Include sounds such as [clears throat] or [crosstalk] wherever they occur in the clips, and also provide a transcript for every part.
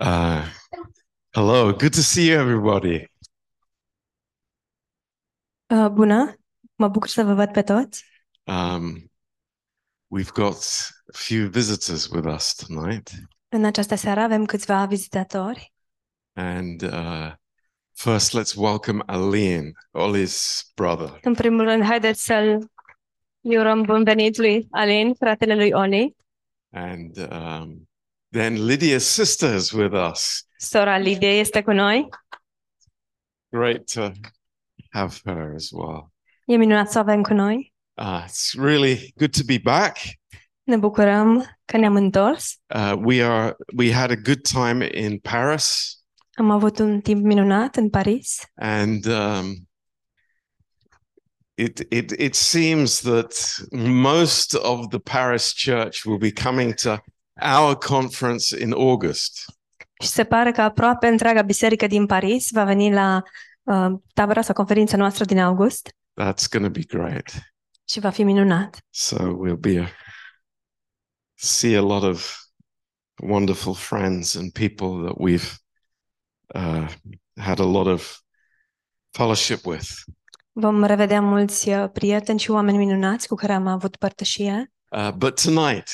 Uh, hello, good to see you, everybody. Uh, bună, mă bucur să vă văd pe toți. Um, we've got a few visitors with us tonight, În această seară avem câțiva vizitatori. and uh, first, let's welcome Aline, Ollie's brother. În primul rând, haideți să-l îi urăm bun venit lui Alin, fratele lui Oli. And um, then Lydia's sister is with us. Sora Lidia este cu noi. Great to have her as well. E minunat să o avem cu noi. Uh, it's really good to be back. Ne bucurăm că ne-am întors. Uh, we are we had a good time in Paris, Am avut un timp minunat în Paris and um, it it it seems that most of the Paris church will be coming to our conference in August. și se pare că aproape întreaga biserică din Paris va veni la uh, tabăra sau conferința noastră din august That's going to be great. și va fi minunat. So we'll be a, see a lot of wonderful friends and people that we've uh, had a lot of fellowship with. Vom revedea mulți uh, prieteni și oameni minunați cu care am avut părtășie, Uh, but tonight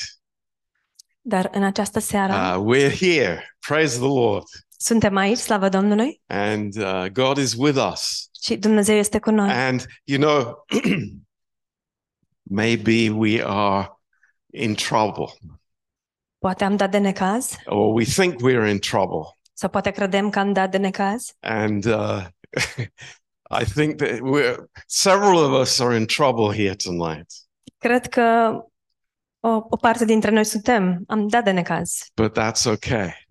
dar în această seară uh, we're here. Praise the Lord. suntem aici, slavă Domnului, And uh, God is with us. și Dumnezeu este cu noi. And, you know, [clears throat] maybe we are in trouble Poate am dat de necaz or we think we're in trouble. sau poate credem că am dat de necaz And uh, [laughs] I think that we're, several of us are in trouble here tonight. Cred că o, o parte dintre noi suntem, am dat de necaz, But that's okay.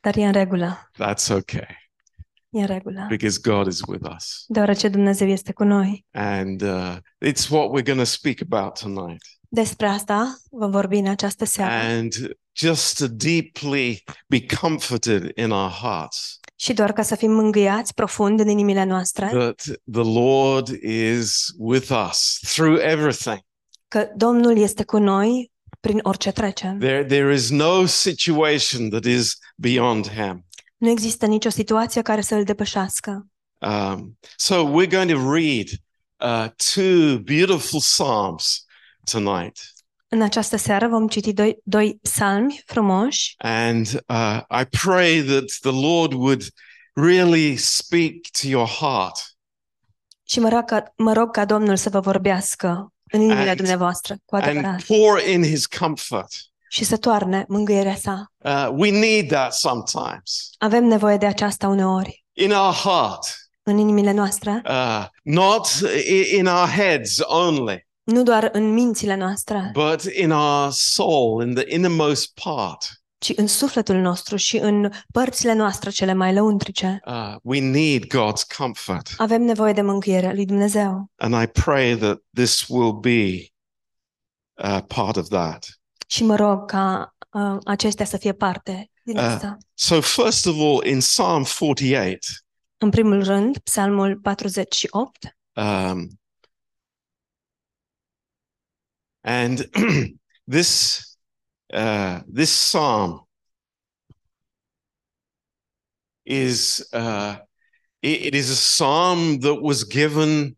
dar e în regulă, That's okay e în regulă, because God is with us. deoarece Dumnezeu este cu noi. And uh, it's what we're going to speak about tonight. Despre asta vom vorbi în această seară And just to deeply be comforted in our hearts și doar ca să fim mângâiați profund în inimile noastre, that the Lord is with us through everything. Că Domnul este cu noi prin orice trecem. There, there is no situation that is beyond Him. Nu există nicio situație care să îl depășească. Um, so we're going to read uh, two beautiful psalms tonight, În această seară vom citi doi, doi psalmi frumoși and uh, I pray that the Lord would really speak to your heart și mă rog, ca, mă rog ca Domnul să vă vorbească în inimile And- dumneavoastră cu and adevărat pour in His comfort. și să toarne mângâierea sa. Uh, we need that sometimes. Avem nevoie de aceasta uneori. In our heart, în inimile noastre, uh, not i- in our heads only, nu doar în mințile noastre, but in our soul, in the innermost part. Ci în sufletul nostru și în părțile noastre cele mai lăuntrice. Uh, we need God's comfort. Avem nevoie de mângâierea lui Dumnezeu And I pray that this will be uh, part of that. și mă rog ca uh, acestea să fie parte din Ah. asta. So, first of all, in Psalm 48, În primul rând, Psalmul 48, um, and [clears throat] this uh, this psalm is uh, it- it is a psalm that was given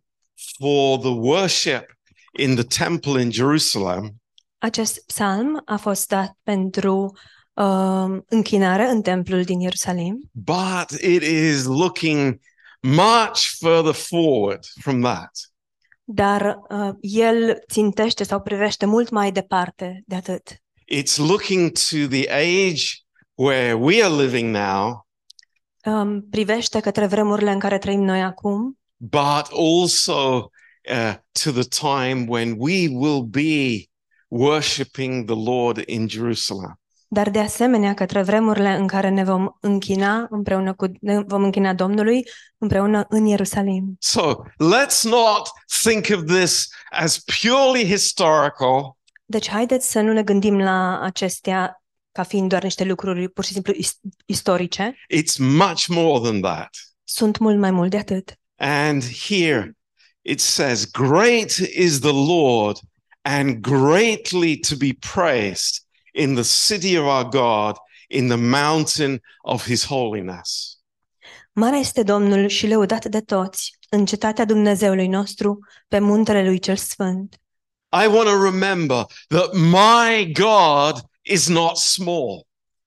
for the worship in the temple in Jerusalem acest psalm a fost dat pentru uh, închinare în templul din Ierusalim, but it is looking much further forward from that. dar uh, el țintește sau privește mult mai departe de atât. It's looking to the age where we are living now, Um, privește către vremurile în care trăim noi acum, but also uh, to the time when we will be worshiping the Lord in Jerusalem. dar de asemenea către vremurile în care ne vom închina împreună cu ne vom închina Domnului împreună în Ierusalim. So let's not think of this as purely historical, Deci haideți să nu ne gândim la acestea ca fiind doar niște lucruri pur și simplu is- istorice. it's much more than that. Sunt mult mai mult de atât. And here it says, Great is the Lord and greatly to be praised in the city of our God, in the mountain of his holiness. Mare este Domnul și lăudat de toți, în cetatea Dumnezeului nostru, pe muntele lui cel sfânt. I want to remember that my God is not small.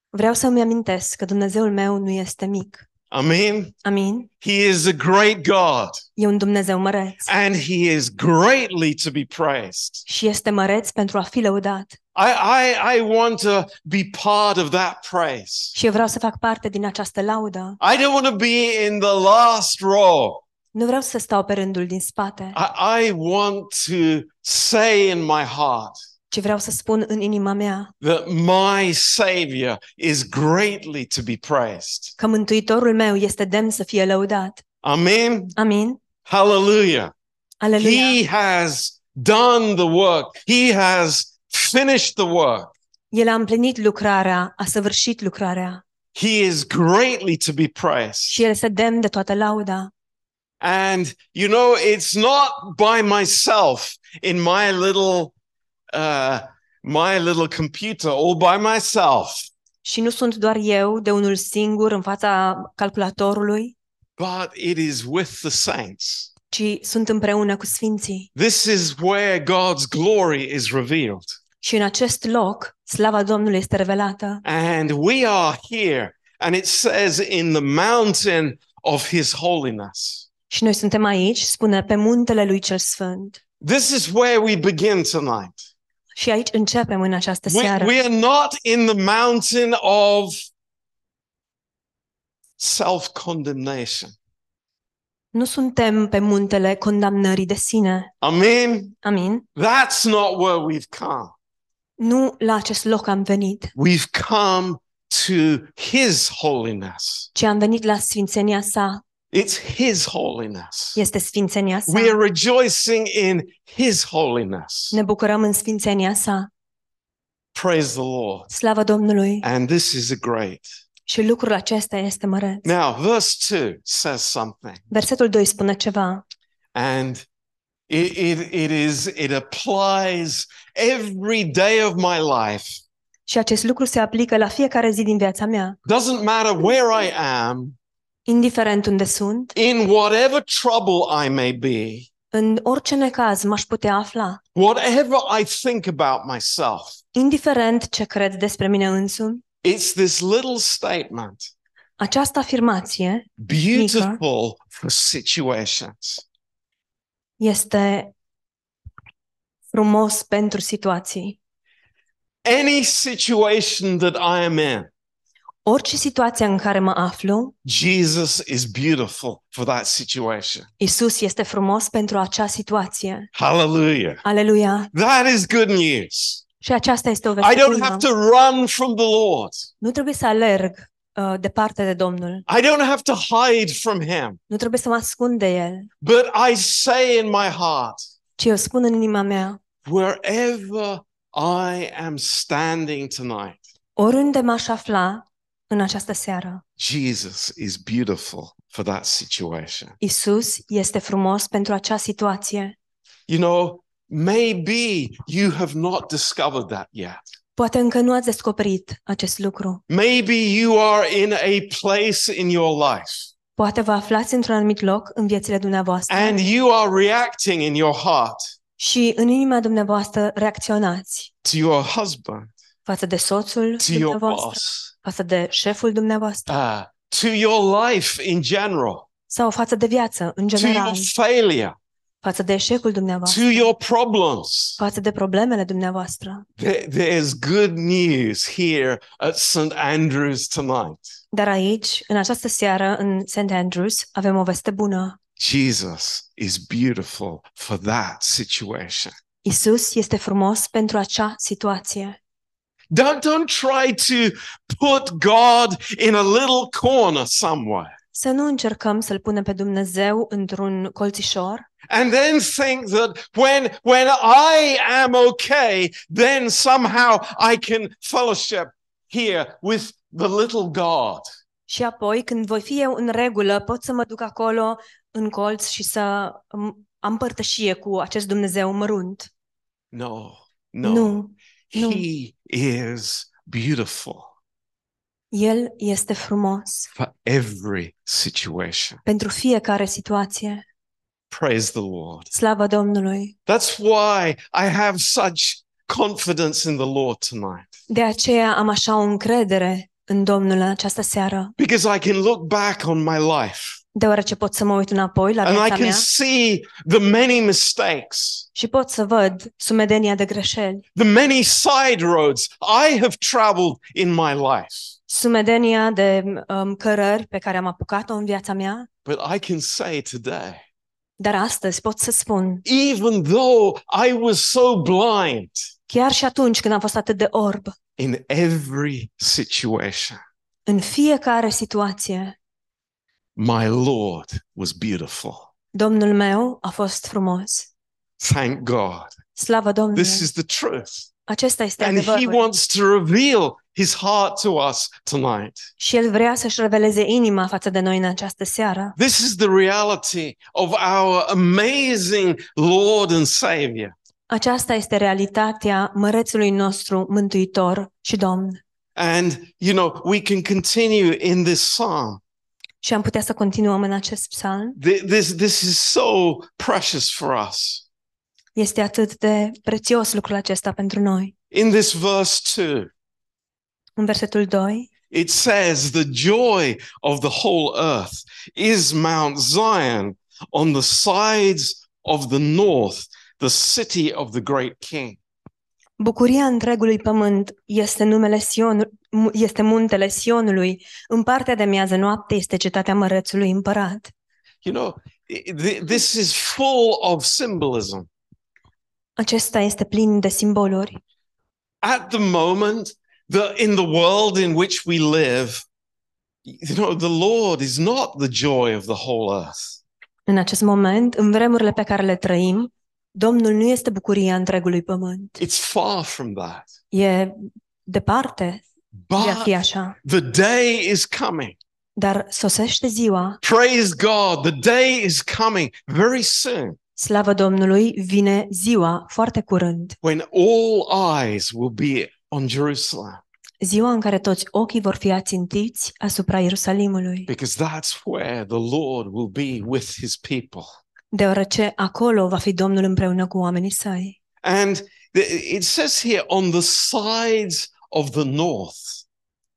Vreau să-mi amintesc că Dumnezeul meu nu este mic. Amen. Amin? He is a great God E un Dumnezeu măreț and he is greatly to be praised. și este măreț pentru a fi lăudat. I, I, I want to be part of that praise. Și eu vreau să fac parte din această laudă. I don't want to be in the last row. Nu vreau să stau pe rândul din spate, I, I want to say in my heart ci vreau să spun în inima mea that my Savior is greatly to be praised. că Mântuitorul meu este demn să fie lăudat. Amen. Amin? Hallelujah. Aleluia! He has done the work. He has finished the work. El a împlinit lucrarea, a săvârșit lucrarea He is greatly to be praised. și el este demn de toată lauda. And you know, it's not by myself in my little uh my little computer all by myself, Și nu sunt doar eu de unul singur în fața calculatorului, but it is with the saints. ci sunt împreună cu sfinții. This is where God's glory is revealed. Și în acest loc, slava Domnului este revelată. And we are here and it says in the mountain of his holiness. Și noi suntem aici, spune, pe muntele lui cel sfânt. This is where we begin tonight. Și aici începem în această We, seară. we are not in the mountain of self condemnation. Nu suntem pe muntele condamnării de sine. Amen. Amin? That's not where we've come. Nu la acest loc am venit, We've come to his holiness. ci am venit la sfințenia sa. It's his holiness. Este sfințenia sa. We are rejoicing in his holiness. Ne bucurăm în sfințenia sa. Praise the Lord. Slavă Domnului! And this is a great. Și lucrul acesta este măreț. Now, verse 2 says something. Versetul 2 spune ceva And it, it, it is it applies every day of my life. și acest lucru se aplică la fiecare zi din viața mea, Doesn't matter where I am, indiferent unde sunt, in whatever trouble I may be, în orice necaz m-aș putea afla, whatever I think about myself. indiferent ce cred despre mine însumi, It's this little statement, această afirmație beautiful for situations. este frumos pentru situații. Any situation that I am in, Orice situație în care mă aflu, Jesus is beautiful for that situation. Isus este frumos pentru acea situație. Hallelujah. Aleluia! That is good news. Și aceasta este o I veste don't bună. have to run from the Lord. Nu trebuie să alerg uh, departe de Domnul. I don't have to hide from him. Nu trebuie să mă ascund de El, But I say in my heart, ci eu spun în inima mea, wherever I am standing tonight, oriunde m-aș afla în această seară, Jesus is beautiful for that situation. Isus este frumos pentru acea situație. You know, maybe you have not discovered that yet. Poate încă nu ați descoperit acest lucru. Maybe you are in a place in your life Poate vă aflați într-un anumit loc în viețile dumneavoastră and you are reacting in your heart și în inima dumneavoastră reacționați to your husband, față de soțul to your dumneavoastră, boss, față de șeful dumneavoastră uh, to your life in general, sau față de viață în to your general, failure, față de eșecul dumneavoastră, to your problems. față de problemele dumneavoastră. There, there's good news here at St. Andrews tonight. Dar aici, în această seară, în St. Andrews, avem o veste bună. Jesus is beautiful for that situation. Isus este frumos pentru acea situație. Don't, don't try to put God in a little corner somewhere Să nu încercăm să-L punem pe Dumnezeu într-un colțișor and then think that when, when I am okay, then somehow I can fellowship here with the little God. și apoi, când voi fi eu în regulă, pot să mă duc acolo în colț și să am părtășie cu acest Dumnezeu mărunt. No, no. Nu, nu. He is beautiful. El este frumos for every situation. pentru fiecare situație. Praise the Lord. Slavă Domnului! That's why I have such confidence in the Lord tonight. De aceea am așa o încredere în Domnul în această seară, Because I can look back on my life deoarece pot să mă uit înapoi la and I viața can mea. see the many mistakes, și pot să văd sumedenia de greșeli, the many side roads I have traveled in my life. sumedenia de um, cărări pe care am apucat-o în viața mea, But I can say today, dar astăzi pot să spun, even though I was so blind chiar și atunci când am fost atât de orb, in every situation, în fiecare situație, my Lord was beautiful. Domnul meu a fost frumos. Thank God. Slavă Domnului! This is the truth. Acesta este And He adevărul. wants to reveal His heart to us tonight. Și El vrea să-și reveleze inima față de noi în această seară. This is the reality of our amazing Lord and Savior. Aceasta este realitatea mărețului nostru mântuitor și Domn. And, you know, we can continue in this psalm. Și am putea să continuăm în acest psalm. This, this is so precious for us. Este atât de prețios lucrul acesta pentru noi. In this verse 2, În versetul 2, it says, The joy of the whole earth is Mount Zion on the sides of the north, the city of the great king. Bucuria întregului pământ este numele Sion, mu- este muntele Sionului. În partea de miază noapte este cetatea mărețului împărat. You know, i- th- this is full of symbolism. Acesta este plin de simboluri. At the moment, the, in the world in which we live, you know, the Lord is not the joy of the whole earth. În acest moment, în vremurile pe care le trăim, Domnul nu este bucuria întregului pământ. It's far from that. E departe de a But fi așa. the day is coming. Dar sosește ziua, Praise God. The day is coming very soon slavă Domnului, vine ziua foarte curând. when all eyes will be on Jerusalem Ziua în care toți ochii vor fi ațintiți asupra Ierusalimului, because that's where the Lord will be with his people. Deoarece acolo va fi Domnul împreună cu oamenii săi. And th- it says here on the sides of the north.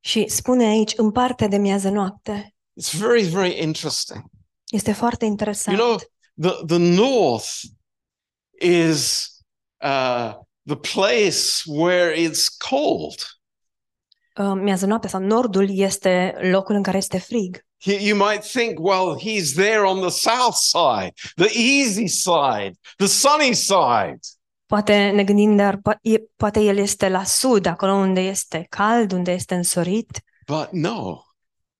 Și spune aici, în partea de miază noapte. It's very, very interesting. Este foarte You interesant. know, the, the north is uh, the place where it's cold. Uh, Miază noapte sau nordul este locul în care este frig. You, might think, well, he's there on the south side, the easy side, the sunny side. Poate ne gândim, dar po- e- poate el este la sud, acolo unde este cald, unde este însorit, But no,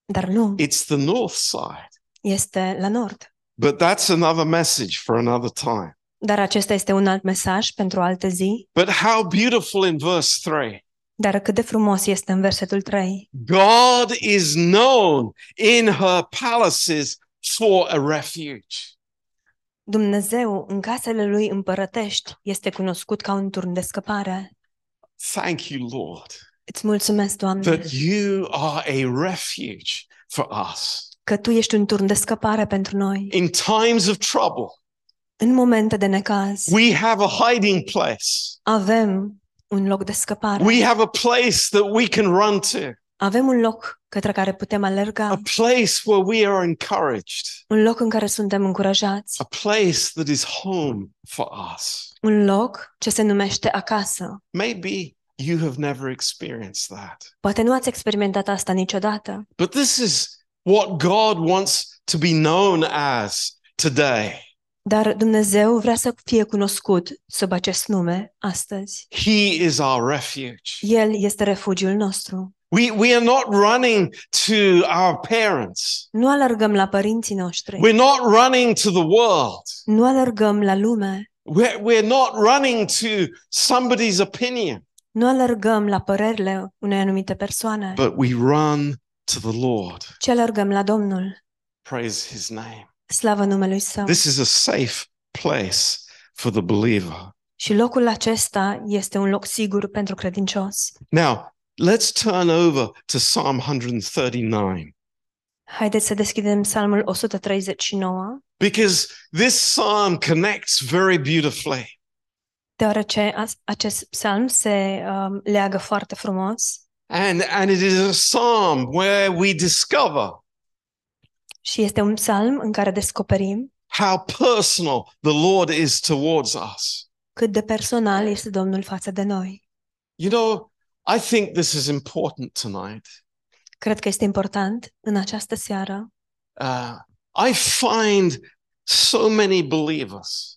dar nu, it's the north side. este la nord. But that's another message for another time. Dar acesta este un alt mesaj pentru altă zi. But how beautiful in verse 3. Dar cât de frumos este în versetul 3. God is known in her palaces for a refuge. Dumnezeu în casele lui împărătești este cunoscut ca un turn de scăpare. Thank you, Lord, Îți mulțumesc, Doamne, that you are a refuge for us. că Tu ești un turn de scăpare pentru noi. In times of trouble, În momente de necaz we have a hiding place. avem un loc de scăpare. We have a place that we can run to, Avem un loc către care putem a alerga, place where we are encouraged, un loc în care suntem încurajați, a place that is home for us. un loc ce se numește acasă. Maybe you have never experienced that. Poate nu ați experimentat asta niciodată, But this is what God wants to be known as today. Dar Dumnezeu vrea să fie cunoscut sub acest nume astăzi. He is our refuge. El este refugiul nostru. We, we are not running to our parents. Nu alergăm la părinții noștri, We're not running to the world. nu alergăm la lume, We're, we're not running to somebody's opinion, nu alergăm la părerile unei anumite persoane, but we run to the Lord. ci alergăm la Domnul. Praise his name. Slavă numelui Său. This is a safe place for the believer. Și locul acesta este un loc sigur pentru credincios. Now, let's turn over to Psalm 139 Haideți să deschidem Psalmul 139, because this psalm connects very beautifully. deoarece as- acest psalm se um, leagă foarte frumos And, and it is a psalm where we discover și este un psalm în care descoperim how personal the Lord is towards us. cât de personal este Domnul față de noi. You know, I think this is important tonight. Cred că este important în această seară. Uh, I find so many believers,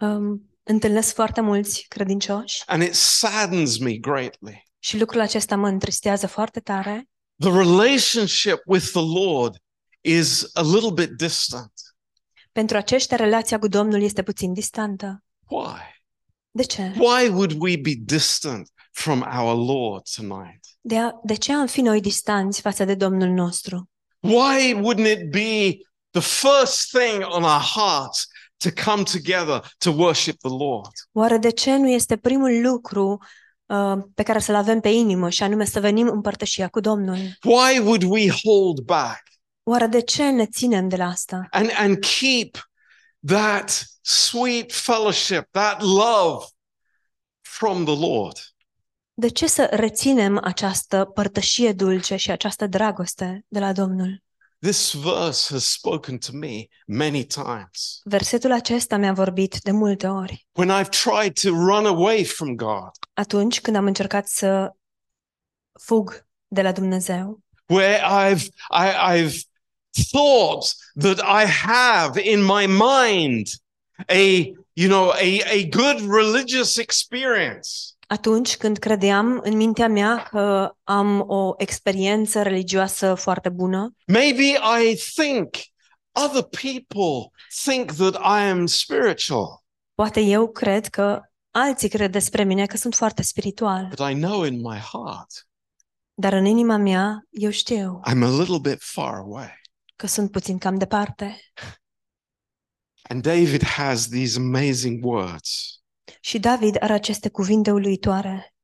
Um, întâlnesc foarte mulți credincioși and it saddens me greatly. și lucrul acesta mă întristează foarte tare. The relationship with the Lord is a little bit distant. Pentru aceștia, relația cu Domnul este puțin distantă. Why? De ce? Why would we be distant from our Lord tonight? De, a, de ce am fi noi distanți față de Domnul nostru? Why wouldn't it be the first thing on our hearts to come together to worship the Lord? Oare de ce nu este primul lucru uh, pe care să-l avem pe inimă și anume să venim în părtășia cu Domnul? Why would we hold back Oare de ce ne ținem de la asta? and, and keep that sweet fellowship, that love from the Lord? De ce să reținem această părtășie dulce și această dragoste de la Domnul? This verse has spoken to me many times. Versetul acesta mi-a vorbit de multe ori. When I've tried to run away from God, Atunci când am încercat să fug de la Dumnezeu, where I've I, I've thought that I have in my mind a you know a, a good religious experience. atunci când credeam în mintea mea că am o experiență religioasă foarte bună, Maybe I think other people think that I am spiritual, poate eu cred că alții cred despre mine că sunt foarte spiritual, but I know in my heart dar în inima mea eu știu I'm a little bit far away. Că sunt puțin cam departe. And David has these amazing words. Și David are aceste cuvinte uluitoare.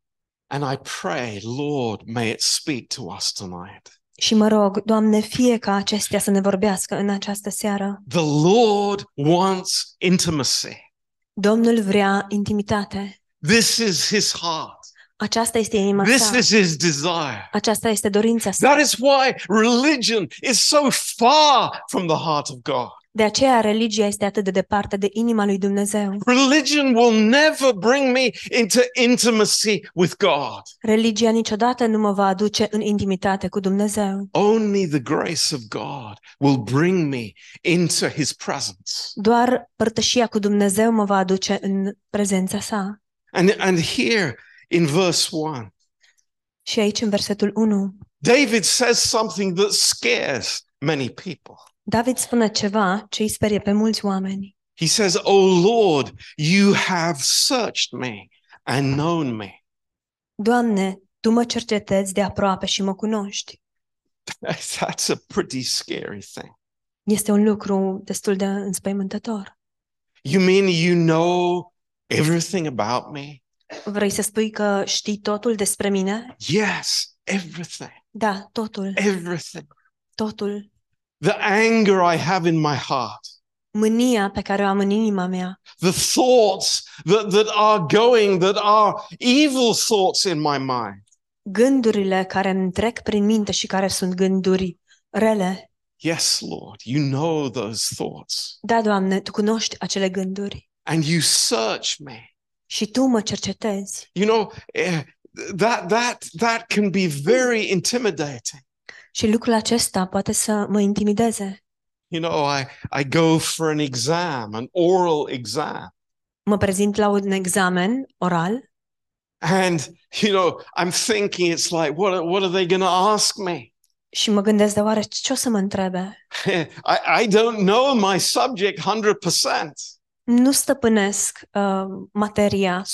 And I pray, Lord, may it speak to us tonight. Și mă rog, Doamne, fie ca acestea să ne vorbească în această seară. The Lord wants intimacy. Domnul vrea intimitate. This is his heart. Aceasta este inima This sa. is his desire. Aceasta este dorința sa. That is why religion is so far from the heart of God. De aceea religia este atât de departe de inima lui Dumnezeu. Religion will never bring me into intimacy with God. Religia niciodată nu mă va aduce în intimitate cu Dumnezeu. Only the grace of God will bring me into his presence. Doar părtășia cu Dumnezeu mă va aduce în prezența sa. And, and here in verse 1, Și aici, în versetul 1, David says something that scares many people. David spune ceva ce îi sperie pe mulți oameni. He says, Oh Lord, you have searched me and known me. Doamne, Tu mă cercetezi de aproape și mă cunoști. [laughs] That's a pretty scary thing. Este un lucru destul de înspăimântător. You mean you know everything about me? Vrei să spui că știi totul despre mine? Yes, everything, Da, totul, everything. totul. The anger I have in my heart, Mânia pe care o am în inima mea, the thoughts that, that are going, that are evil thoughts in my mind. gândurile care îmi trec prin minte și care sunt gânduri rele. Yes, Lord, you know those thoughts. Da, Doamne, Tu cunoști acele gânduri And you search me. Și Tu mă cercetezi. You know, eh, that that that can be very intimidating. Și lucrul acesta poate să mă intimideze. You know, I I go for an exam, an oral exam, Mă prezint la un examen oral and you know, I'm thinking it's like, what are- what are they going to ask me? și mă gândesc de oare ce o să mă întrebe? [laughs] I, I don't know my subject 100%. Nu stăpânesc uh, materia 100%.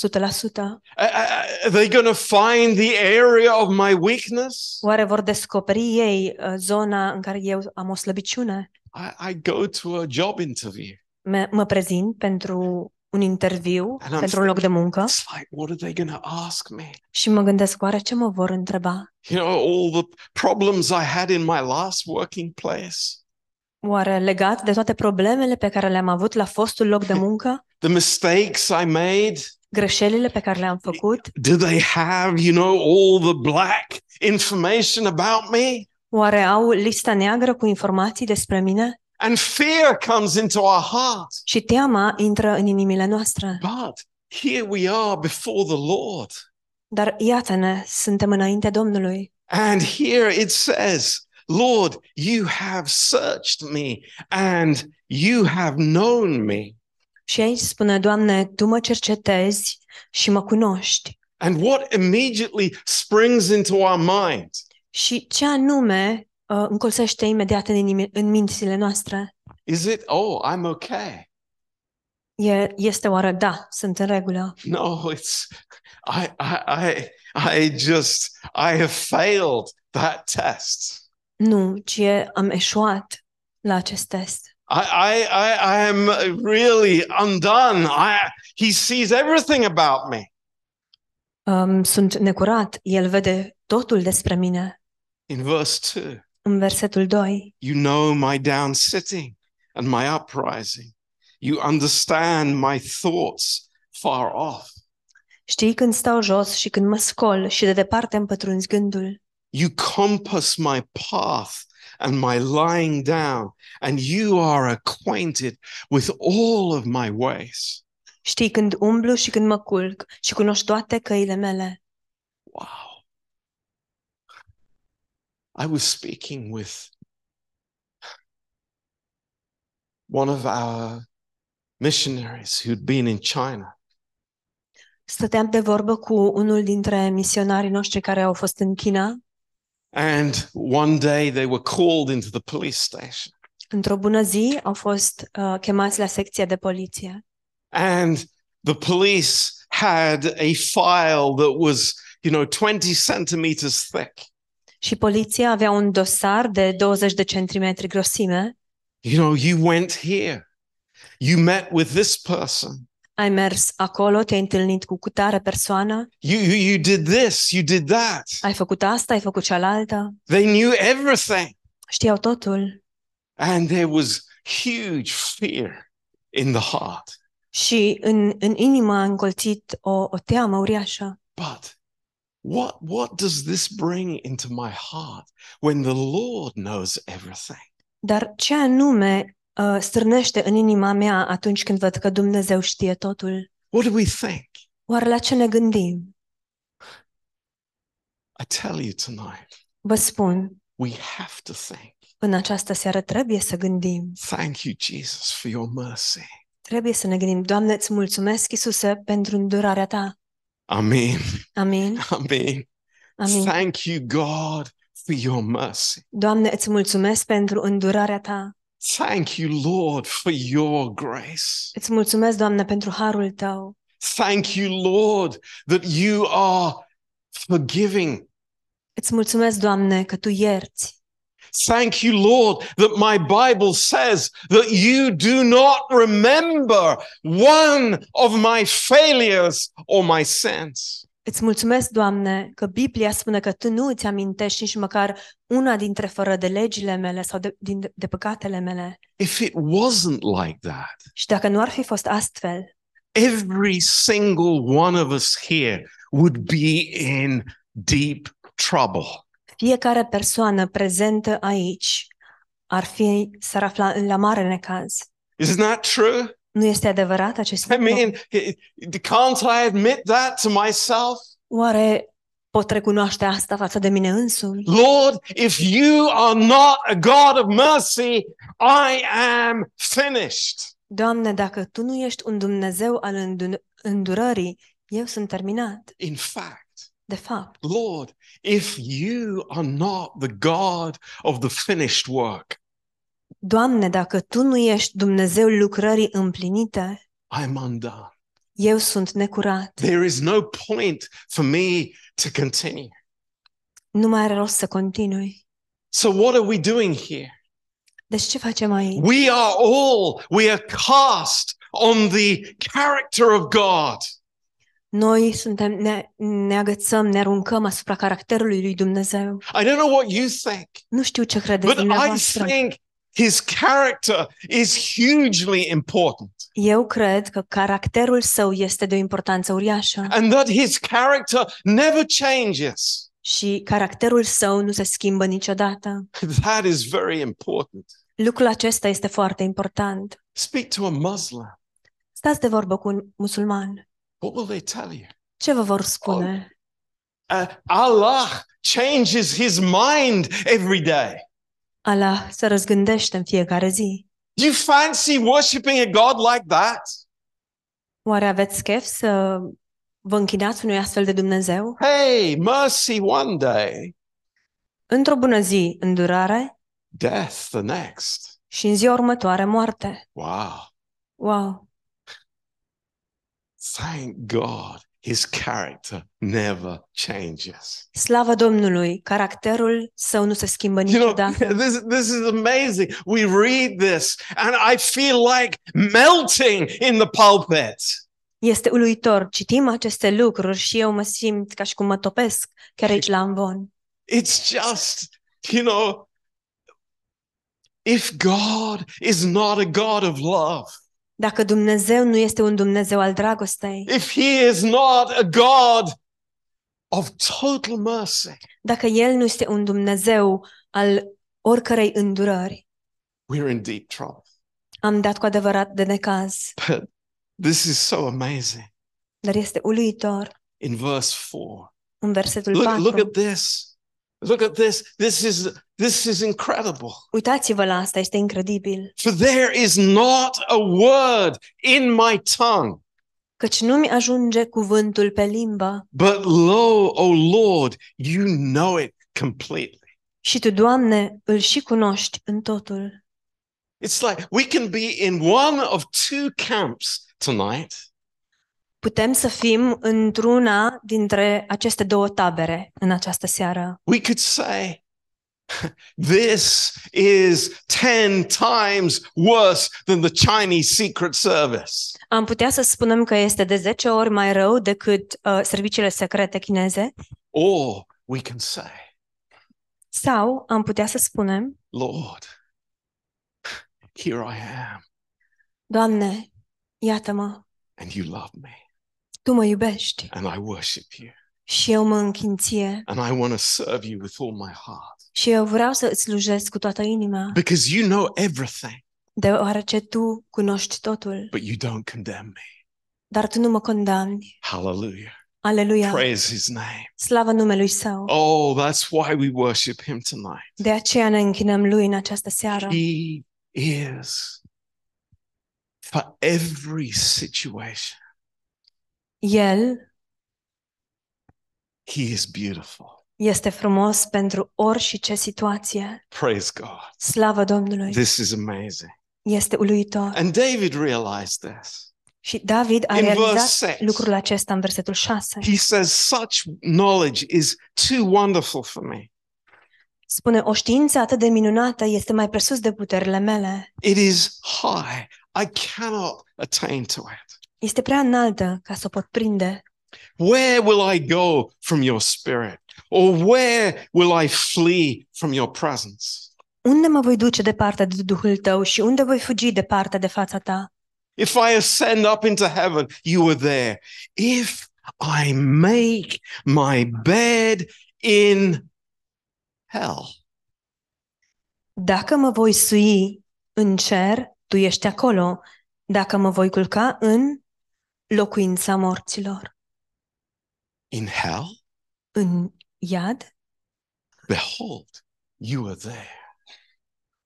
Are they going to find the area of my weakness? Oare vor descoperi ei uh, zona în care eu am o slăbiciune? I, I go to a job interview Me- mă prezint pentru un interviu And I'm pentru un loc de muncă It's like, what are they going to ask me? și mă gândesc, oare ce mă vor întreba? You know, all the problems I had in my last working place, Oare legat de toate problemele pe care le-am avut la fostul loc de [laughs] muncă, the mistakes I made. greșelile pe care le-am făcut, Do they have, you know, all the black information about me? oare au lista neagră cu informații despre mine? And fear comes into our heart. Și teama intră în inimile noastre. But here we are before the Lord. Dar iată-ne, suntem înainte Domnului. And here it says, Lord, you have searched me and you have known me. Și aici spune, Doamne, Tu mă cercetezi și mă cunoști. And what immediately springs into our mind? Și ce anume uh, încolțește imediat în, inimi, în mințile noastre? Is it, oh, I'm okay? E, este oară, da, sunt în regulă. No, it's, I, I, I, I just, I have failed that test. Nu, ci e, am eșuat la acest test. I, I, I, I am really undone. I, he sees everything about me. Um, sunt necurat, El vede totul despre mine. In verse 2, În versetul 2, you know my down sitting and my uprising. You understand my thoughts far off. știi când stau jos și când mă scol și de departe îmi pătrunzi gândul. You compass my path and my lying down, and you are acquainted with all of my ways. Știi când umblu și când mă culc și cunoști toate căile mele. Wow. I was speaking with one of our missionaries who'd been in China. Stăteam de vorbă cu unul dintre misionarii noștri care au fost în China. And one day they were called into the police station. Într-o bună zi au fost uh, chemați la secția de poliție And the police had a file that was, you know, 20 centimeters thick. și poliția avea un dosar de 20 de centimetri grosime. You know, you went here, you met with this person, Ai mers acolo, te-ai întâlnit cu cutare persoană, you, you, you did this, you did that. ai făcut asta, ai făcut cealaltă, They knew everything. știau totul. And there was huge fear in the heart. Și în, în inimă a încolțit o, o teamă uriașă. But what, what does this bring into my heart when the Lord knows everything? Dar ce anume uh, strânește în inima mea atunci când văd că Dumnezeu știe totul? What do we think? Oare la ce ne gândim? I tell you tonight, Vă spun, we have to think. în această seară trebuie să gândim. Thank you, Jesus, for your mercy. Trebuie să ne gândim, Doamne, îți mulțumesc, Iisuse, pentru îndurarea Ta. Amen. Amin. Amen. [laughs] Amin. Thank you, God, for your mercy. Doamne, îți mulțumesc pentru îndurarea Ta. Thank you, Lord, for your grace. Îți mulțumesc, Doamne, pentru harul Tău. Thank you, Lord, that you are forgiving. Îți mulțumesc, Doamne, că Tu ierți. Thank you, Lord, that my Bible says that you do not remember one of my failures or my sins. Îți mulțumesc, Doamne, că Biblia spune că Tu nu îți amintești nici măcar una dintre fără de legile mele sau de, din, de păcatele mele. If it wasn't like that, Și dacă nu ar fi fost astfel, every single one of us here would be in deep trouble. fiecare persoană prezentă aici ar fi, s-ar afla la mare necaz. Isn't that true? Nu este adevărat acest I lucru? mean, can't I admit that to myself? Oare pot recunoaște asta față de mine însumi? Lord, if you are not a God of mercy, I am finished. Doamne, dacă Tu nu ești un Dumnezeu al îndu- îndurării, eu sunt terminat. In fact, De fapt, Lord, if you are not the God of the finished work, Doamne, dacă Tu nu ești Dumnezeul lucrării împlinite, I'm undone. eu sunt necurat. There is no point for me to continue. Nu mai are rost să continui. So, what are we doing here? Deci ce facem aici? We are all, we are cast on the character of God. Noi suntem, ne, ne agățăm, ne aruncăm asupra caracterului lui Dumnezeu. I don't know what you think, Nu știu ce credeți but I dumneavoastră. think his character is hugely important Eu cred că caracterul său este de o importanță uriașă and that his character never changes. și caracterul său nu se schimbă niciodată. That is very important. Lucrul acesta este foarte important. Speak to a Muslim. Stați de vorbă cu un musulman. What will they tell you? Ce vă vor spune? Uh, Allah changes his mind every day. Allah se răzgândește în fiecare zi. Do you fancy worshiping a God like that? Oare aveți chef să vă închinați unui astfel de Dumnezeu? Hey, mercy one day, Într-o bună zi, îndurare death the next. și în ziua următoare, moarte. Wow. Wow! Thank God his character never changes. Slavă Domnului! Caracterul său nu se schimbă You know, niciodată. [laughs] this, this is amazing. We read this and I feel like melting in the pulpit. Este uluitor. Citim aceste lucruri și eu mă simt ca și cum mă topesc chiar aici la Amvon. It's just, you know, if God is not a God of love, Dacă Dumnezeu nu este un Dumnezeu al dragostei, if he is not a God of total mercy, dacă El nu este un Dumnezeu al oricărei îndurări, we're in deep trouble. am dat cu adevărat de necaz. But this is so amazing. Dar este uluitor In verse 4. în versetul Look, look 4. at this. Look at this. This is this is incredible. Uitați-vă la asta, este incredibil. For there is not a word in my tongue, Căci nu mi ajunge cuvântul pe limbă but lo, O Lord, you know it completely. și Tu, Doamne, îl și cunoști în totul. It's like we can be in one of two camps tonight. Putem să fim într-una dintre aceste două tabere în această seară. We could say, This is 10 times worse than the Chinese Secret Service. Am putea să spunem că este de 10 ori mai rău decât uh, serviciile secrete chineze? Or we can say, sau am putea să spunem, Lord, here I am, Doamne, iată-mă, and you love me, Tu mă iubești. And I worship you, și eu mă închin ție and I want to serve you with all my heart. Și eu vreau să îți slujesc cu toată inima, Because you know everything, deoarece Tu cunoști totul, but you don't condemn me. dar Tu nu mă condamni. Hallelujah. Aleluia! Praise his name. Slavă numelui Său! Oh, that's why we worship him tonight. De aceea ne închinăm Lui în această seară. He is for every situation. El He is beautiful. Este frumos pentru orice situație. Praise God. Slavă Domnului! This is amazing. Este uluitor. And David realized this. Și David a In verse realizat six. lucrul acesta în versetul 6. He says, Such knowledge is too wonderful for me. Spune, o știință atât de minunată este mai presus de puterile mele. It is high. I cannot attain to it. Este prea înaltă ca să o pot prinde. Where will I go from your spirit? Or where will I flee from your presence? Unde mă voi duce departe de Duhul tău și unde voi fugi departe de fața ta? If I ascend up into heaven, you are there. If I make my bed in hell, Dacă mă voi sui în cer, tu ești acolo. Dacă mă voi culca în locuința morților, in hell, în iad, behold, you are there.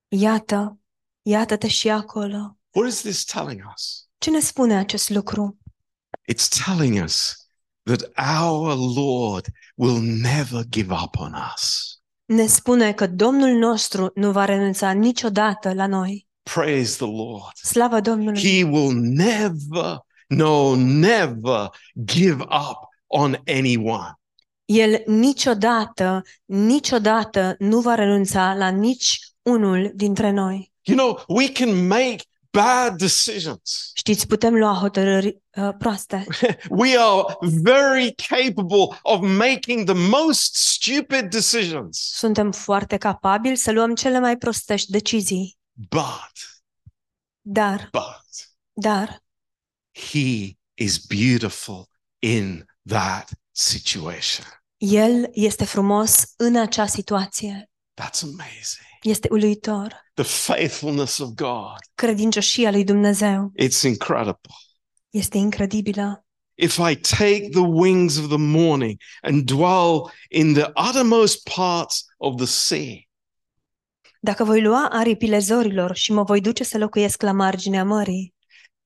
iată, iată-te și acolo. What is this telling us? Ce ne spune acest lucru? It's telling us that our Lord will never give up on us. Ne spune că Domnul nostru nu va renunța niciodată la noi. Praise the Lord. Slavă Domnului! He will never, no, never give up on anyone. El niciodată, niciodată nu va renunța la nici unul dintre noi. You know, we can make bad decisions. Știți, putem lua hotărâri uh, proaste. [laughs] We are very capable of making the most stupid decisions. Suntem foarte capabili să luăm cele mai prostești decizii. But, Dar, but, dar, He is beautiful in that situation. El este frumos în acea situație. That's amazing. Este uluitor. The faithfulness of God. Credincioșia lui Dumnezeu It's incredible. este incredibilă. If I take the wings of the morning and dwell in the uttermost parts of the sea, Dacă voi lua aripile zorilor și mă voi duce să locuiesc la marginea mării,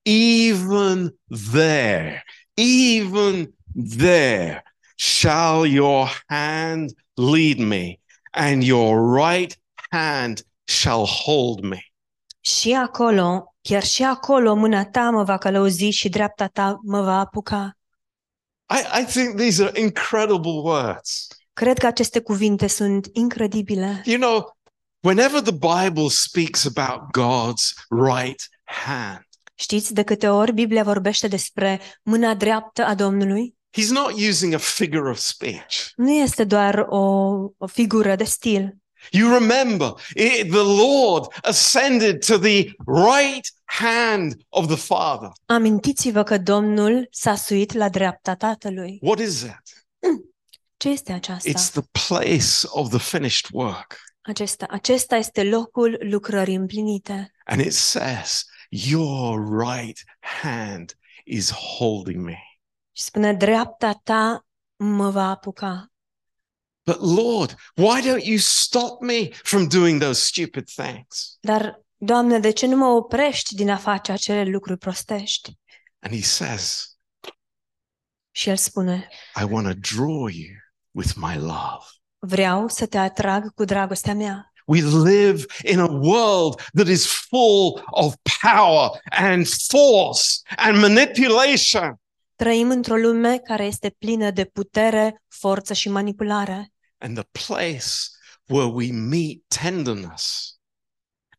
even there, even there shall your hand lead me, and your right hand shall hold me. și acolo, chiar și acolo, mâna ta mă va călăuzi și dreapta ta mă va apuca. I, I think these are incredible words. Cred că aceste cuvinte sunt incredibile. You know, whenever the Bible speaks about God's right hand, Știți, de câte ori Biblia vorbește despre mâna dreaptă a Domnului, He's not using a figure of speech. nu este doar o, o figură de stil. You remember, it, the Lord ascended to the right hand of the Father. Amintiți-vă că Domnul s-a suit la dreapta Tatălui. What is that? [clears throat] Ce este aceasta? It's the place of the finished work. Acesta, acesta este locul lucrării împlinite. And it says, Your right hand is holding me. Și spune, dreapta ta mă va apuca. But Lord, why don't you stop me from doing those stupid things? Dar, Doamne, de ce nu mă oprești din a face acele lucruri prostești? And he says, Și el spune, I want to draw you with my love. vreau să te atrag cu dragostea mea. We live in a world that is full of power and force and manipulation. Trăim într-o lume care este plină de putere, forță și manipulare. And the place where we meet tenderness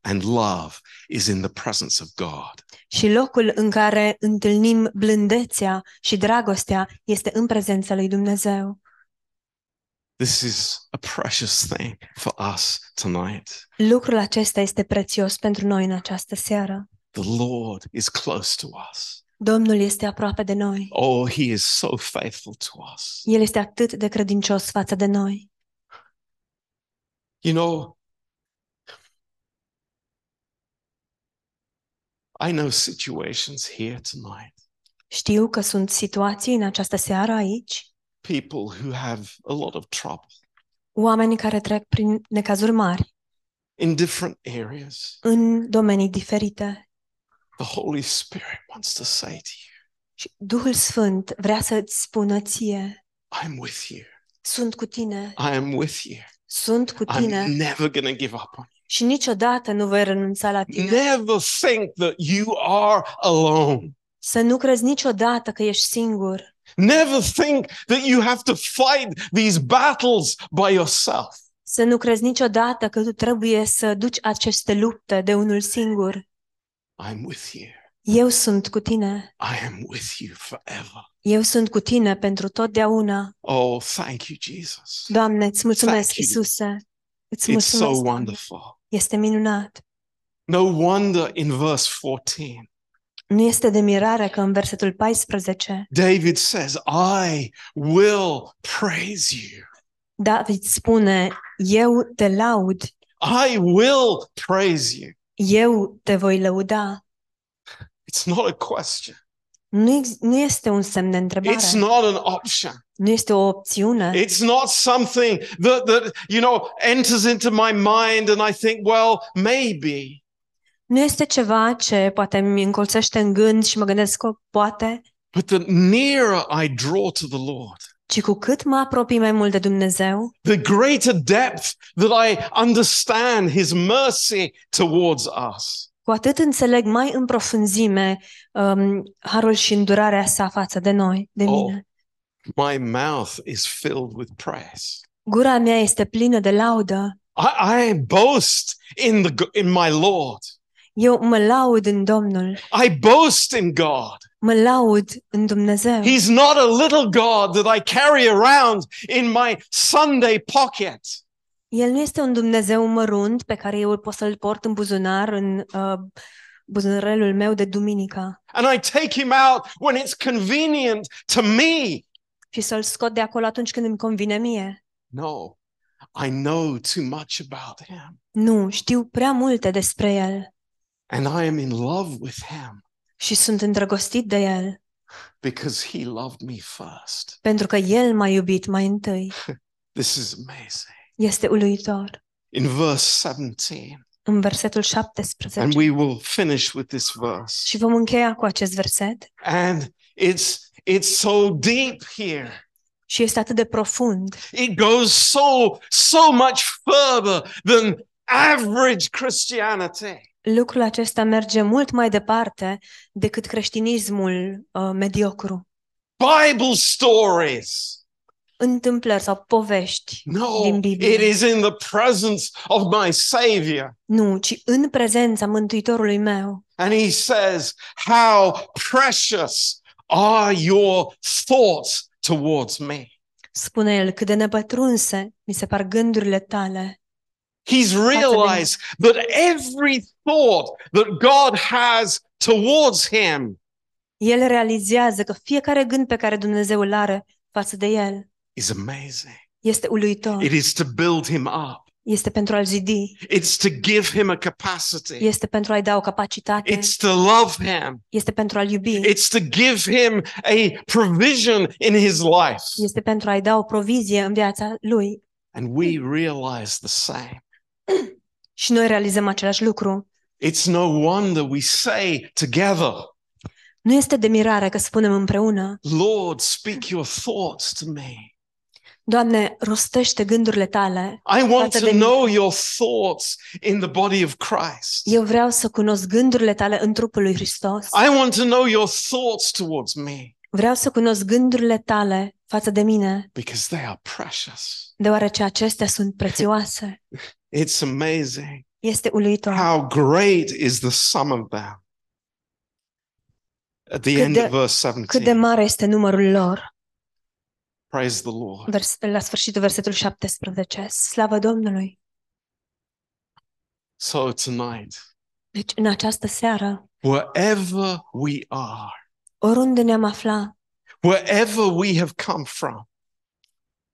and love is in the presence of God. Și locul în care întâlnim blândețea și dragostea este în prezența lui Dumnezeu. This is a precious thing for us tonight. Lucrul acesta este prețios pentru noi în această seară. The Lord is close to us. Domnul este aproape de noi. Oh, He is so faithful to us. El este atât de credincios față de noi. You know, I know situations here tonight, Știu că sunt situații în această seară aici, people who have a lot of trouble oameni care trec prin necazuri mari, in different areas. în domenii diferite. The Holy Spirit wants to say to Și Duhul Sfânt vrea să-ți spună ție, you, I'm with you. sunt cu tine, I am with you. sunt cu I'm tine never going to give up on și niciodată nu voi renunța la you. tine. Never think that you are alone. Să nu crezi niciodată că ești singur. Never think that you have to fight these battles by yourself. Să nu crezi niciodată că tu trebuie să duci aceste lupte de unul singur. I'm with you. Eu sunt cu tine. I am with you forever. Eu sunt cu tine pentru totdeauna. Oh, thank you, Jesus. Doamne, îți mulțumesc, Thank you. Isuse. Îți It's so mulțumesc. Doamne. wonderful. Este minunat. No wonder in verse 14, Nu este de mirare că în versetul 14 David says, I will praise you. David spune, eu te laud, I will praise you. Eu te voi lăuda. It's not a question. Nu, ex- nu este un semn de întrebare. It's not an option. Nu este o opțiune. It's not something that, that, you know, enters into my mind and I think, well, maybe. Nu este ceva ce poate mi încolțește în gând și mă gândesc că poate, But the nearer I draw to the Lord, ci cu cât mă apropii mai mult de Dumnezeu, the greater depth that I understand His mercy towards us. cu atât înțeleg mai în profunzime um, harul și îndurarea sa față de noi, de Oh. mine. My mouth is filled with praise. Gura mea este plină de laudă. I, I boast in the in my Lord. Eu mă laud în Domnul, I boast in God. Mă laud în Dumnezeu. He's not a little God that I carry around in my Sunday pocket. El nu este un Dumnezeu mărunt pe care eu pot să-l port în buzunar, în uh, buzunarelul meu de duminica And I take him out when it's convenient to me. și să-l scot de acolo atunci când îmi convine mie. No, I know too much about him. Nu, știu prea multe despre el And I am in love with him și sunt îndrăgostit de el, because he loved me first. pentru că el m-a iubit mai întâi. [laughs] This is amazing. Este uluitor. In verse 17, În versetul and 17. we will finish with this verse. Și vom încheia cu acest verset. And it's it's so deep here. Și este atât de profund. It goes so so much further than average Christianity. Lucrul acesta merge mult mai departe decât creștinismul uh, mediocru. Bible stories. Întâmplări sau povești No, din Biblie. it is in the presence of my Savior. Nu, ci în prezența Mântuitorului meu. And he says, How precious are your thoughts towards me. Spune el cât de nepătrunse mi se par gândurile tale. He's realized that every thought that God has towards him El realizează că fiecare gând pe care Dumnezeu îl are față de el is amazing. este uluitor. It is to build him up, Este pentru a-l zidi. it's to give him a capacity, Este pentru a-i da o capacitate. it's to love him, Este pentru a-l iubi. it's to give him a provision in his life. Este pentru a-i da o provizie în viața lui. And we realize the same. [clears throat] Și noi realizăm același lucru. It's no wonder we say together, Nu este de mirare că spunem împreună, Lord, speak your thoughts to me. Doamne, rostește gândurile tale. I want Față to de mine. know your thoughts in the body of Christ. Eu vreau să cunosc gândurile tale în trupul lui Hristos. I want to know your thoughts towards me Vreau să cunosc gândurile tale față de mine, because they are precious. deoarece acestea sunt prețioase. [laughs] It's amazing Este uluitor. how great is the sum of them. At the Cât end de- of verse Cât de 17, mare este numărul lor. praise the Lord. Vers, la sfârșitul versetul 17. Slavă Domnului! So tonight, Deci în această seară, wherever we are, oriunde ne-am aflat, wherever we have come from,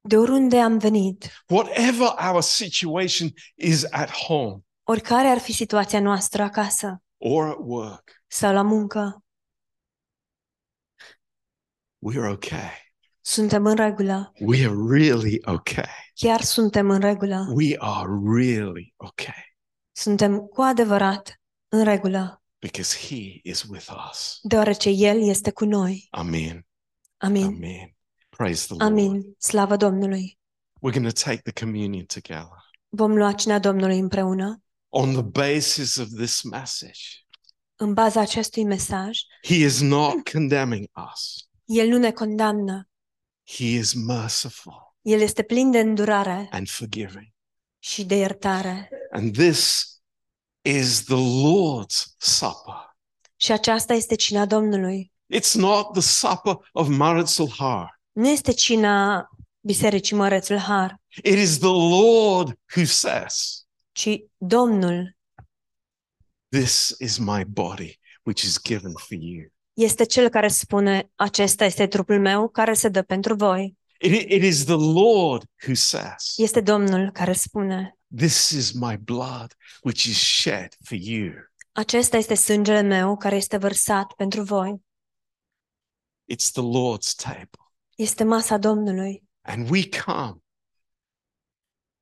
de oriunde am venit, whatever our situation is at home oricare ar fi situația noastră acasă or at work, sau la muncă, we're okay. suntem în regulă. We are really okay. Chiar suntem în regulă. We are really okay Suntem cu adevărat în regulă, because He is with us. deoarece El este cu noi. Amen. Amin. Amen. Praise the Lord. Amin. Slavă Domnului. We're going to take the communion together Vom lua cina Domnului împreună. on the basis of this message. În baza acestui mesaj, He is not condemning us, El nu ne condamnă. He is merciful El este plin de îndurare and forgiving. și de iertare. And this is the Lord's Supper. Și aceasta este cina Domnului. It's not the supper of Maritzal Har. Nu este cina Bisericii Mărețul Har, It is the Lord who says, ci Domnul This is my body, which is given for you. este Cel care spune, acesta este trupul meu care se dă pentru voi. It, it is the Lord who says, Este Domnul care spune, This is my blood, which is shed for you. acesta este sângele meu care este vărsat pentru voi. It's the Lord's table. Este masa Domnului. And we come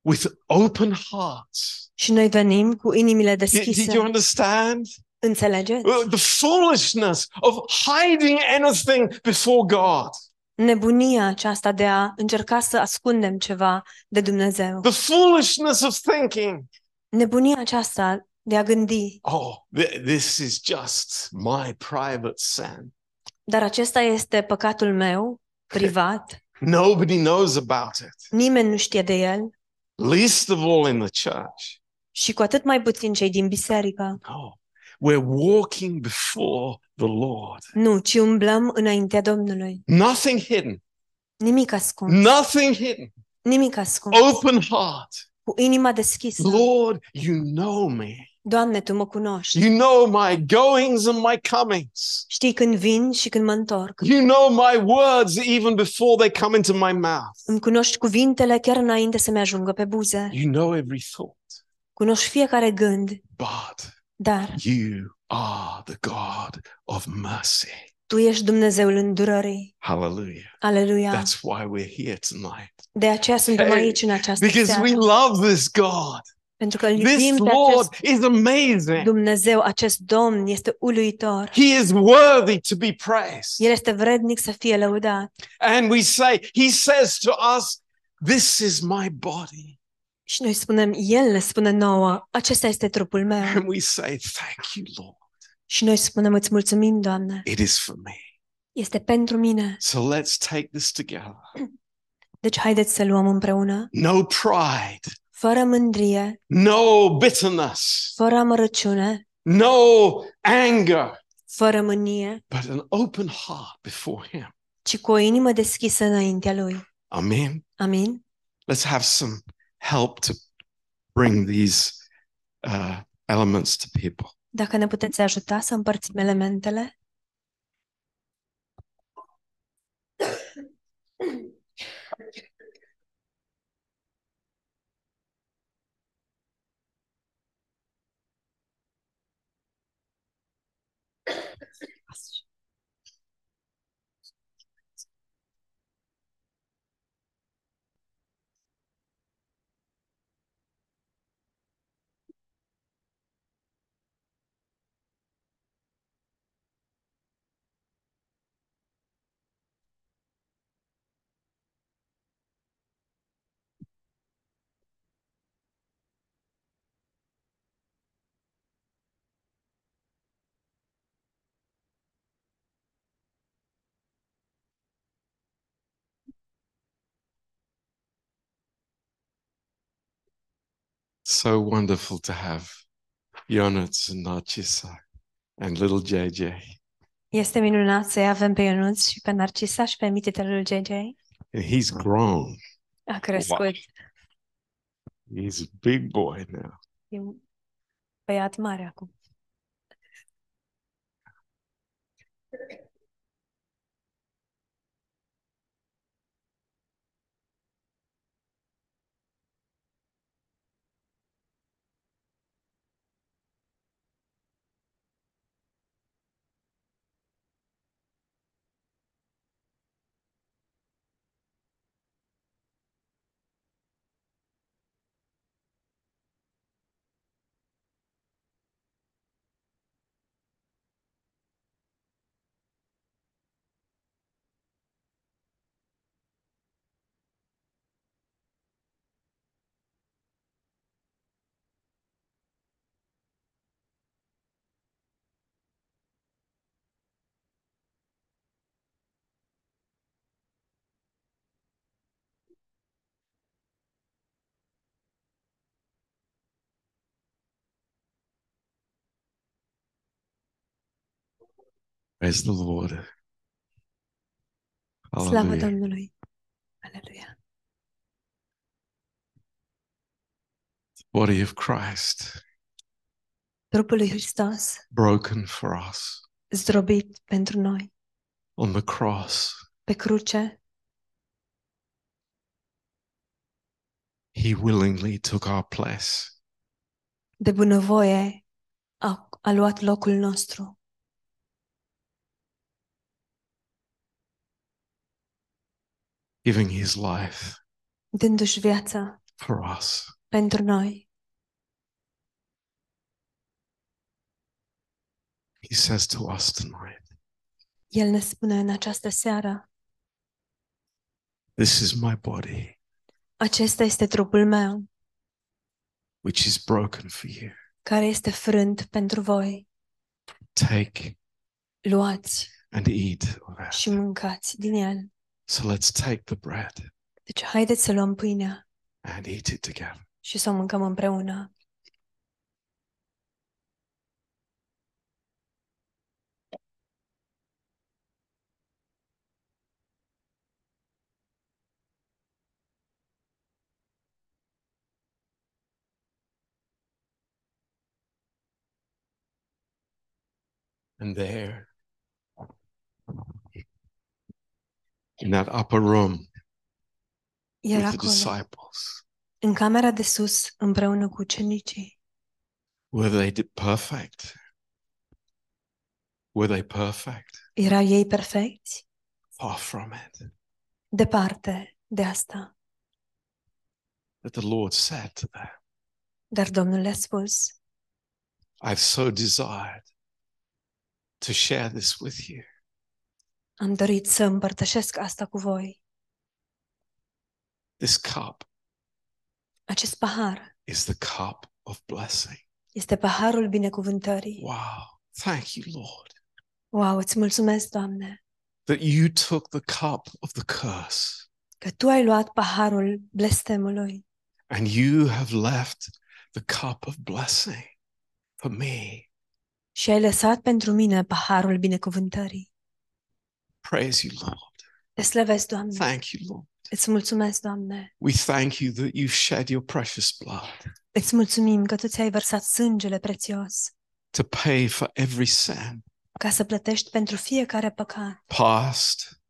with open hearts. Și noi venim cu inimile Did, did you understand? Înțelegeți? The foolishness of hiding anything before God. Nebunia aceasta de a încerca să ascundem ceva de Dumnezeu. The foolishness of thinking, Nebunia aceasta de a gândi, oh, this is just my private sin. Dar acesta este păcatul meu, privat, [laughs] Nobody knows about it, nimeni nu știe de el least of all in the church. și cu atât mai puțin cei din biserică. No, we're walking before the Lord. Nu, ci umblăm înaintea Domnului. Nothing hidden, Nimic ascuns. nothing hidden. Nimic ascuns. Open heart. Cu inima deschisă. Lord, you know me. Doamne, Tu mă cunoști. You know my goings and my comings. Știi când vin și când mă întorc. You know my words even before they come into my mouth. Îmi cunoști cuvintele chiar înainte să-mi ajungă pe buze. You know every thought. Cunoști fiecare gând, But dar you are the God of mercy. Tu ești Dumnezeul îndurării. Hallelujah. Aleluia. That's why we're here tonight. De aceea suntem Hey, aici în această Because we seară. love this God. Pentru că îl This iubim pe Lord acest is amazing. Dumnezeu, acest Domn este uluitor. He is worthy to be praised. El este vrednic să fie lăudat. And we say, He says to us, This is my body. Și noi spunem, El ne spune nouă, acesta este trupul meu. And we say, Thank you, Lord. Și noi spunem, îți mulțumim, Doamne. It is for me. Este pentru mine. So let's take this together. [clears throat] Deci haideți să luăm împreună, No pride, fără mândrie, no bitterness, fără amărăciune, no anger, fără mânie, but an open heart before Him. ci cu o inimă deschisă înaintea Lui. Amen. Amin? Let's have some help to bring these uh, elements to people. Dacă ne puteți ajuta să împărțim elementele. Fácil. So wonderful to have Jonas and Narcissa and little JJ. Este minunat să avem pe Ionuț și pe Narcisa și pe mititelul JJ. And he's grown. A crescut. He's a big boy now. E un băiat mare acum. Praise the Lord. Slavă Hallelujah. Domnului. Aleluia. Body of Christ, Trupul lui Hristos, broken for us zdrobit pentru noi, on the cross. pe cruce, He willingly took our place. de bunăvoie, a, a luat locul nostru. Giving his life dându-și viața for us. pentru noi. He says to us tonight, El ne spune în această seară, This is my body, acesta este trupul meu, which is broken for you. care este frânt pentru voi. Take Luați and eat of it. și mâncați din el. So let's take the bread Deci, haideți să luăm pâinea and eat it together. și să o mâncăm împreună. And there in that upper room Era with the acolo, disciples, în camera de sus, împreună cu ucenicii. were they di- perfect? Were they perfect? Erau ei perfecți? Far from it. Departe de asta. But the Lord said to them, Dar Domnul le-a spus, I've so desired to share this with you. Am dorit să împărtășesc asta cu voi. This cup Acest pahar is the cup of blessing. este paharul binecuvântării. Wow. Thank you, Lord, Wow, îți mulțumesc, Doamne, that you took the cup of the curse că Tu ai luat paharul blestemului and you have left the cup of blessing for me. și ai lăsat pentru mine paharul binecuvântării. Praise you, Lord. Te slăvesc, Doamne. Thank you, Lord. Îți mulțumesc, Doamne. We thank you that you shed your precious blood Îți mulțumim că Tu ți-ai vărsat sângele prețios to pay for every sin, ca să plătești pentru fiecare păcat, past,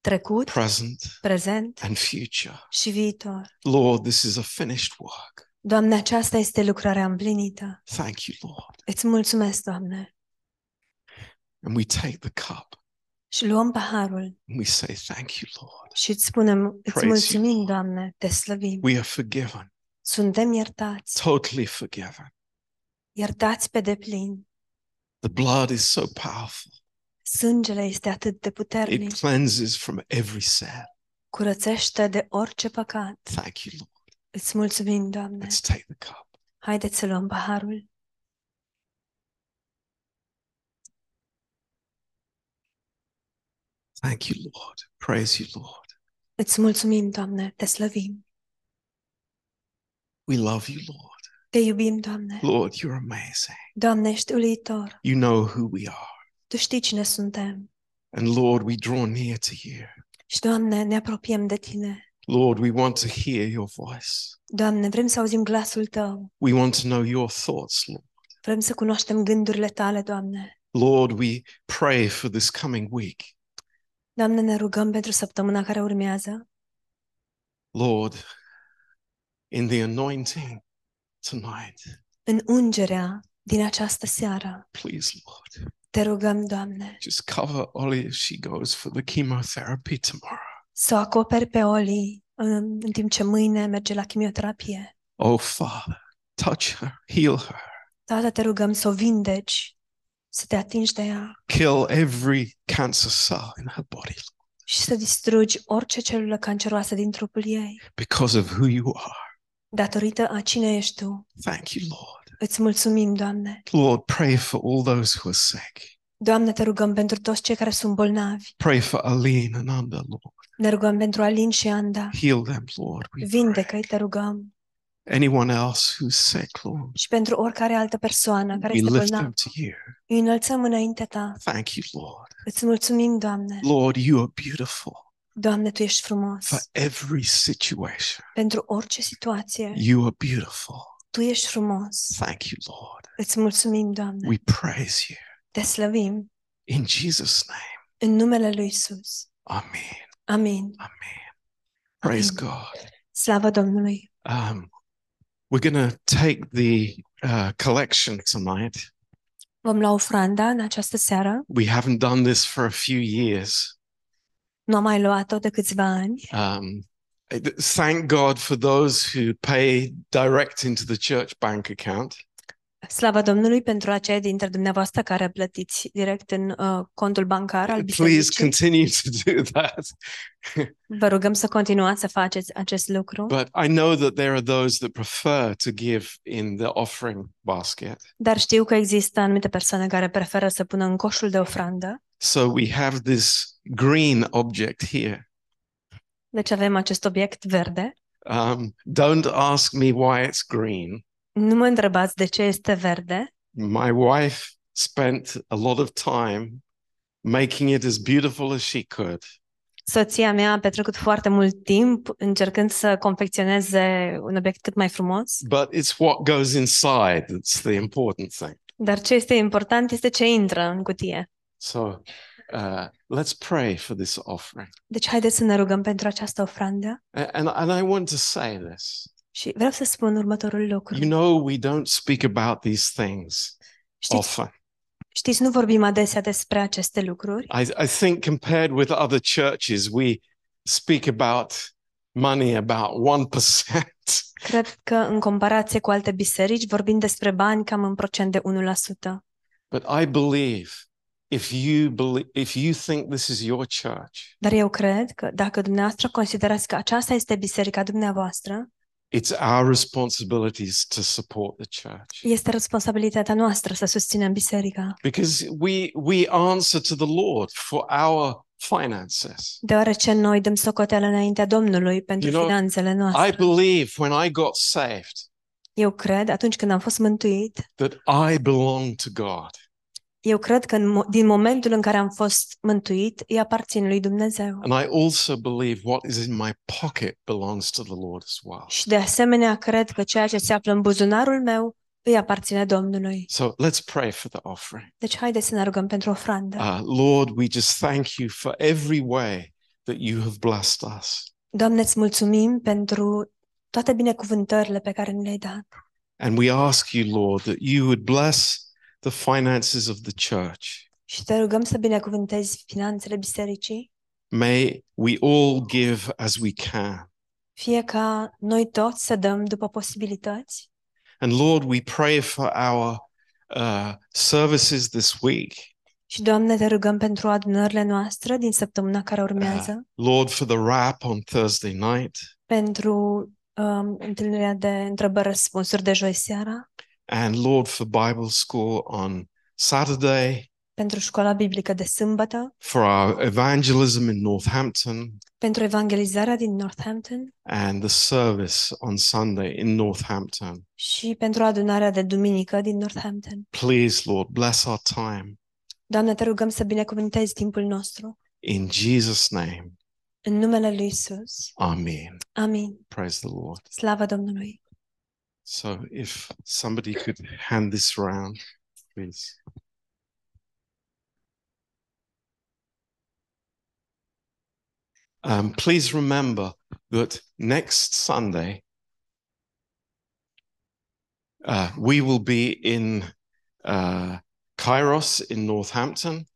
trecut, present, prezent and future. și viitor. Lord, this is a finished work. Doamne, aceasta este lucrarea împlinită. Thank you, Lord. Îți mulțumesc, Doamne. And we take the cup Și luăm paharul and we say, Thank you, Lord. și îți spunem, îți Praise you, mulțumim, Lord. Doamne, te slăvim. We are forgiven, Suntem iertați, totally forgiven. iertați pe deplin. The blood is so powerful. Sângele este atât de It puternic, cleanses from every sin. curățește de orice păcat. Thank you, Lord. Îți mulțumim, Doamne. Let's take the cup. Haideți să luăm paharul. Thank you, Lord. Praise you, Lord. Îți mulțumim, Doamne, te slăvim. We love you, Lord. Te iubim, Doamne. Lord, you're amazing. Doamne, ești uluitor. You know who we are. Tu știi cine suntem. And Lord, we draw near to you. Și, Doamne, ne apropiem de Tine. Lord, we want to hear your voice. Doamne, vrem să auzim glasul Tău. We want to know your thoughts, Lord. Vrem să cunoaștem gândurile Tale, Doamne. Lord, we pray for this coming week. Doamne, ne rugăm pentru săptămâna care urmează. Lord, in the anointing tonight, În ungerea din această seară, please, Lord, te rugăm, Doamne, just cover Ollie as she goes for the chemotherapy tomorrow. să o acoperi pe Oli în, în timp ce mâine merge la chimioterapie. Oh, Father, touch her, heal her, Tată, te rugăm să o vindeci, să te atingi de ea kill every cancer cell in her body și să distrugi orice celulă canceroasă din trupul ei. because of who you are. Datorită a cine ești Tu. Thank you, Lord. Îți mulțumim, Doamne. Lord, pray for all those who are sick. Doamne, te rugăm pentru toți cei care sunt bolnavi. Pray for Aline and Anda, Lord. Ne rugăm pentru Alin și Anda. Heal them, Lord. We pray. Vindecă-i, te rugăm. Anyone else who's sick, Lord, Și pentru oricare altă persoană care we este lift bolnavă, them to you. îi înălțăm înainte Ta. Thank you, Lord. Îți mulțumim, Doamne. Lord, you are beautiful Doamne, Tu ești frumos. for every situation. Pentru orice situație, You are beautiful. Tu ești frumos. Thank you, Lord. Îți mulțumim, Doamne. We praise you. Te slăvim In Jesus' name. în numele Lui Isus. Amen. Amin. Amen. Praise Amen. God. Slavă Domnului. Um, we're going to take the uh, collection tonight. Vom lua ofranda în această seară. We haven't done this for a few years. Nu am mai luat-o de câțiva ani. Um, thank God for those who pay direct into the church bank account. Slavă Domnului pentru aceia dintre dumneavoastră care plătiți direct în uh, contul bancar al Please bisericii. continue to do that. Vă rugăm să continuați să faceți acest lucru. But I know that there are those that prefer to give in the offering basket. Dar știu că există anumite persoane care preferă să pună în coșul de ofrandă. So we have this green object here. Deci avem acest obiect verde. Um, don't ask me why it's green. Nu mă întrebați de ce este verde. My wife spent a lot of time making it as beautiful as she could. Soția mea a petrecut foarte mult timp încercând să confecționeze un obiect cât mai frumos, But it's what goes inside that's the important thing. Dar ce este important este ce intră în cutie. So uh, let's pray for this offering. Deci haideți să ne rugăm pentru această ofrandă. A- And, and I want to say this. Și vreau să spun următorul lucru. You know, we don't speak about these things Știți, often. știți, nu vorbim adesea despre aceste lucruri. I, I think compared with other churches, we speak about money about 1%. [laughs] Cred că în comparație cu alte biserici vorbim despre bani cam în procent de 1%. But I believe if you believe, if you think this is your church, Dar eu cred că dacă dumneavoastră considerați că aceasta este biserica dumneavoastră, it's our responsibilities to support the church. este responsabilitatea noastră să susținem biserica. Because we we answer to the Lord for our finances. Deoarece noi dăm socoteală înaintea Domnului pentru You know, finanțele I noastre. believe when I got saved Eu cred, atunci când am fost mântuit, that I belong to God. Eu cred că în mo- din momentul în care am fost mântuit, îi aparțin lui Dumnezeu. And I also believe what is in my pocket belongs to the Lord as well. Și de asemenea cred că ceea ce se află în buzunarul meu îi aparține Domnului. So let's pray for the offering. Deci haideți să ne rugăm pentru ofrandă. Uh, Lord, we just thank you for every way that you have blessed us. Doamne, îți mulțumim pentru toate binecuvântările pe care ni le-ai dat. And we ask you, Lord, that you would bless the finances of the church. Și te rugăm să binecuvântezi finanțele bisericii, May we all give as we can. fie ca noi toți să dăm după posibilități. And Lord, we pray for our uh, services this week. Și, Doamne, te rugăm pentru adunările noastre din săptămâna care urmează, Lord, for the wrap on Thursday night. pentru um, întâlnirea de întrebări-răspunsuri de joi seara, And Lord, for Bible school on Saturday, pentru școala biblică de sâmbătă, for our evangelism in Northampton, pentru evangelizarea din Northampton and the service on Sunday in Northampton. și pentru adunarea de duminică din Northampton. Please, Lord, bless our time. Doamne, te rugăm să binecuvântezi timpul nostru. In Jesus' name, În numele lui Isus. Amen. Amin. Praise the Lord. Slavă Domnului. So, if somebody could hand this round, please. Um, please remember that next Sunday uh, we will be in uh, Kairos in Northampton,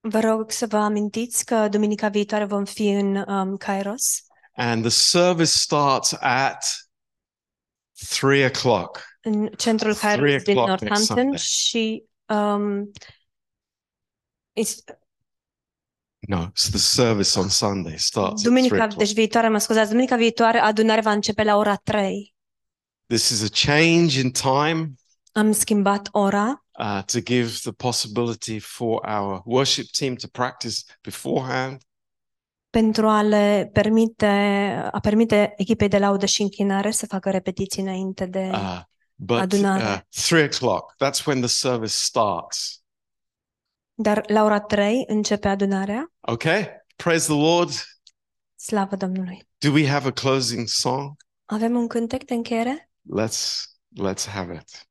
Vă rog să vă amintiți că duminica viitoare vom fi în um, Kairos and the service starts at three o'clock. în centrul Three o'clock next Northampton Sunday. și um, is- No, so the service on Sunday starts at three duminica, o'clock. deci viitoare, mă scuzați, duminica viitoare adunarea va începe la ora 3. This is a change in time Am schimbat ora uh, to give the possibility for our worship team to practice beforehand. Pentru a le permite, a permite echipei de laudă și închinare să facă repetiții înainte de... Uh, but Adunare. uh, three o'clock, that's when the service starts. Dar la ora 3 începe adunarea. Okay, praise the Lord. Slavă Domnului! Do we have a closing song? Avem un cântec de încheiere? Let's let's have it.